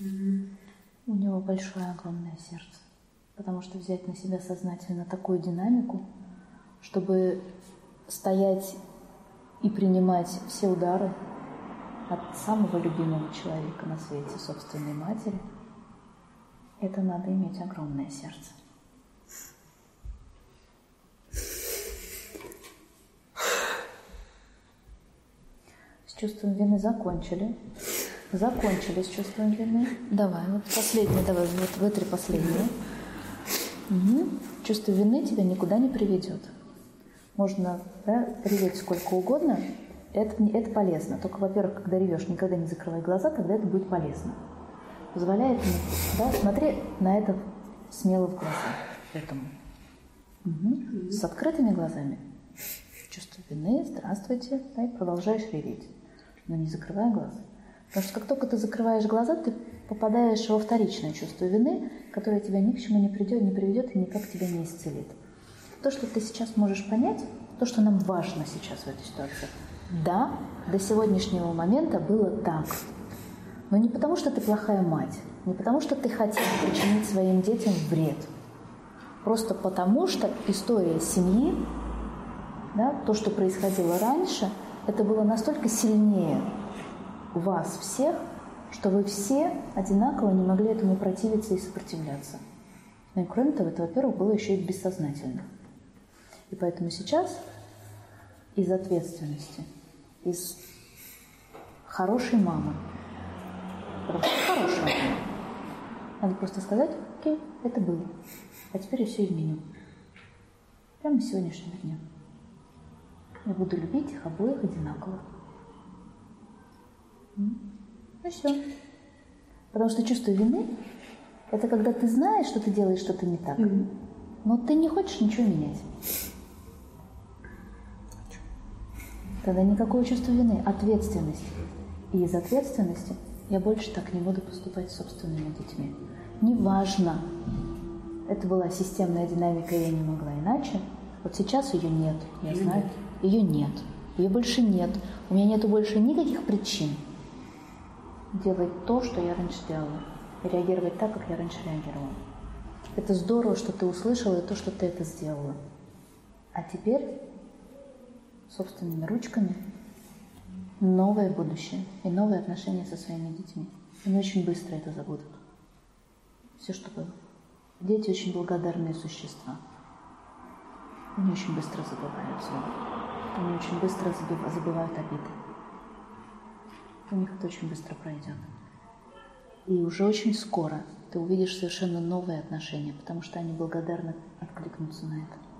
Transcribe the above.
У него большое, огромное сердце. Потому что взять на себя сознательно такую динамику, чтобы стоять и принимать все удары от самого любимого человека на свете, собственной матери, это надо иметь огромное сердце. С чувством вины закончили. Закончили с чувством вины. Давай, вот последний, давай, вот вытри последнее. Угу. Чувство вины тебя никуда не приведет. Можно да, реветь сколько угодно, это, это полезно. Только, во-первых, когда ревешь, никогда не закрывай глаза, тогда это будет полезно. Позволяет мне, да, смотри на это смело в глаза. Этому. Угу. С открытыми глазами. Чувство вины, здравствуйте, да, и продолжаешь реветь. Но не закрывая глаза. Потому что как только ты закрываешь глаза, ты попадаешь во вторичное чувство вины, которое тебя ни к чему не придет, не приведет и никак тебя не исцелит. То, что ты сейчас можешь понять, то, что нам важно сейчас в этой ситуации. Да, до сегодняшнего момента было так. Но не потому, что ты плохая мать, не потому, что ты хотел причинить своим детям вред. Просто потому, что история семьи, да, то, что происходило раньше, это было настолько сильнее вас всех, что вы все одинаково не могли этому противиться и сопротивляться. Ну и кроме того, это, во-первых, было еще и бессознательно. И поэтому сейчас из ответственности, из хорошей мамы, просто хорошая мама, надо просто сказать, окей, это было, а теперь я все изменю. Прямо с сегодняшнего дня. Я буду любить их обоих одинаково. Ну все. Потому что чувство вины – это когда ты знаешь, что ты делаешь что-то не так, но ты не хочешь ничего менять. Тогда никакого чувства вины, ответственность. И из ответственности я больше так не буду поступать с собственными детьми. Неважно, это была системная динамика, я не могла иначе. Вот сейчас ее нет, я знаю, ее нет. Ее больше нет. У меня нету больше никаких причин делать то, что я раньше делала. И реагировать так, как я раньше реагировала. Это здорово, что ты услышала и то, что ты это сделала. А теперь собственными ручками новое будущее и новые отношения со своими детьми. Они очень быстро это забудут. Все, что было. Дети очень благодарные существа. Они очень быстро забывают зло. Они очень быстро забывают обиды. У них это очень быстро пройдет. И уже очень скоро ты увидишь совершенно новые отношения, потому что они благодарны откликнуться на это.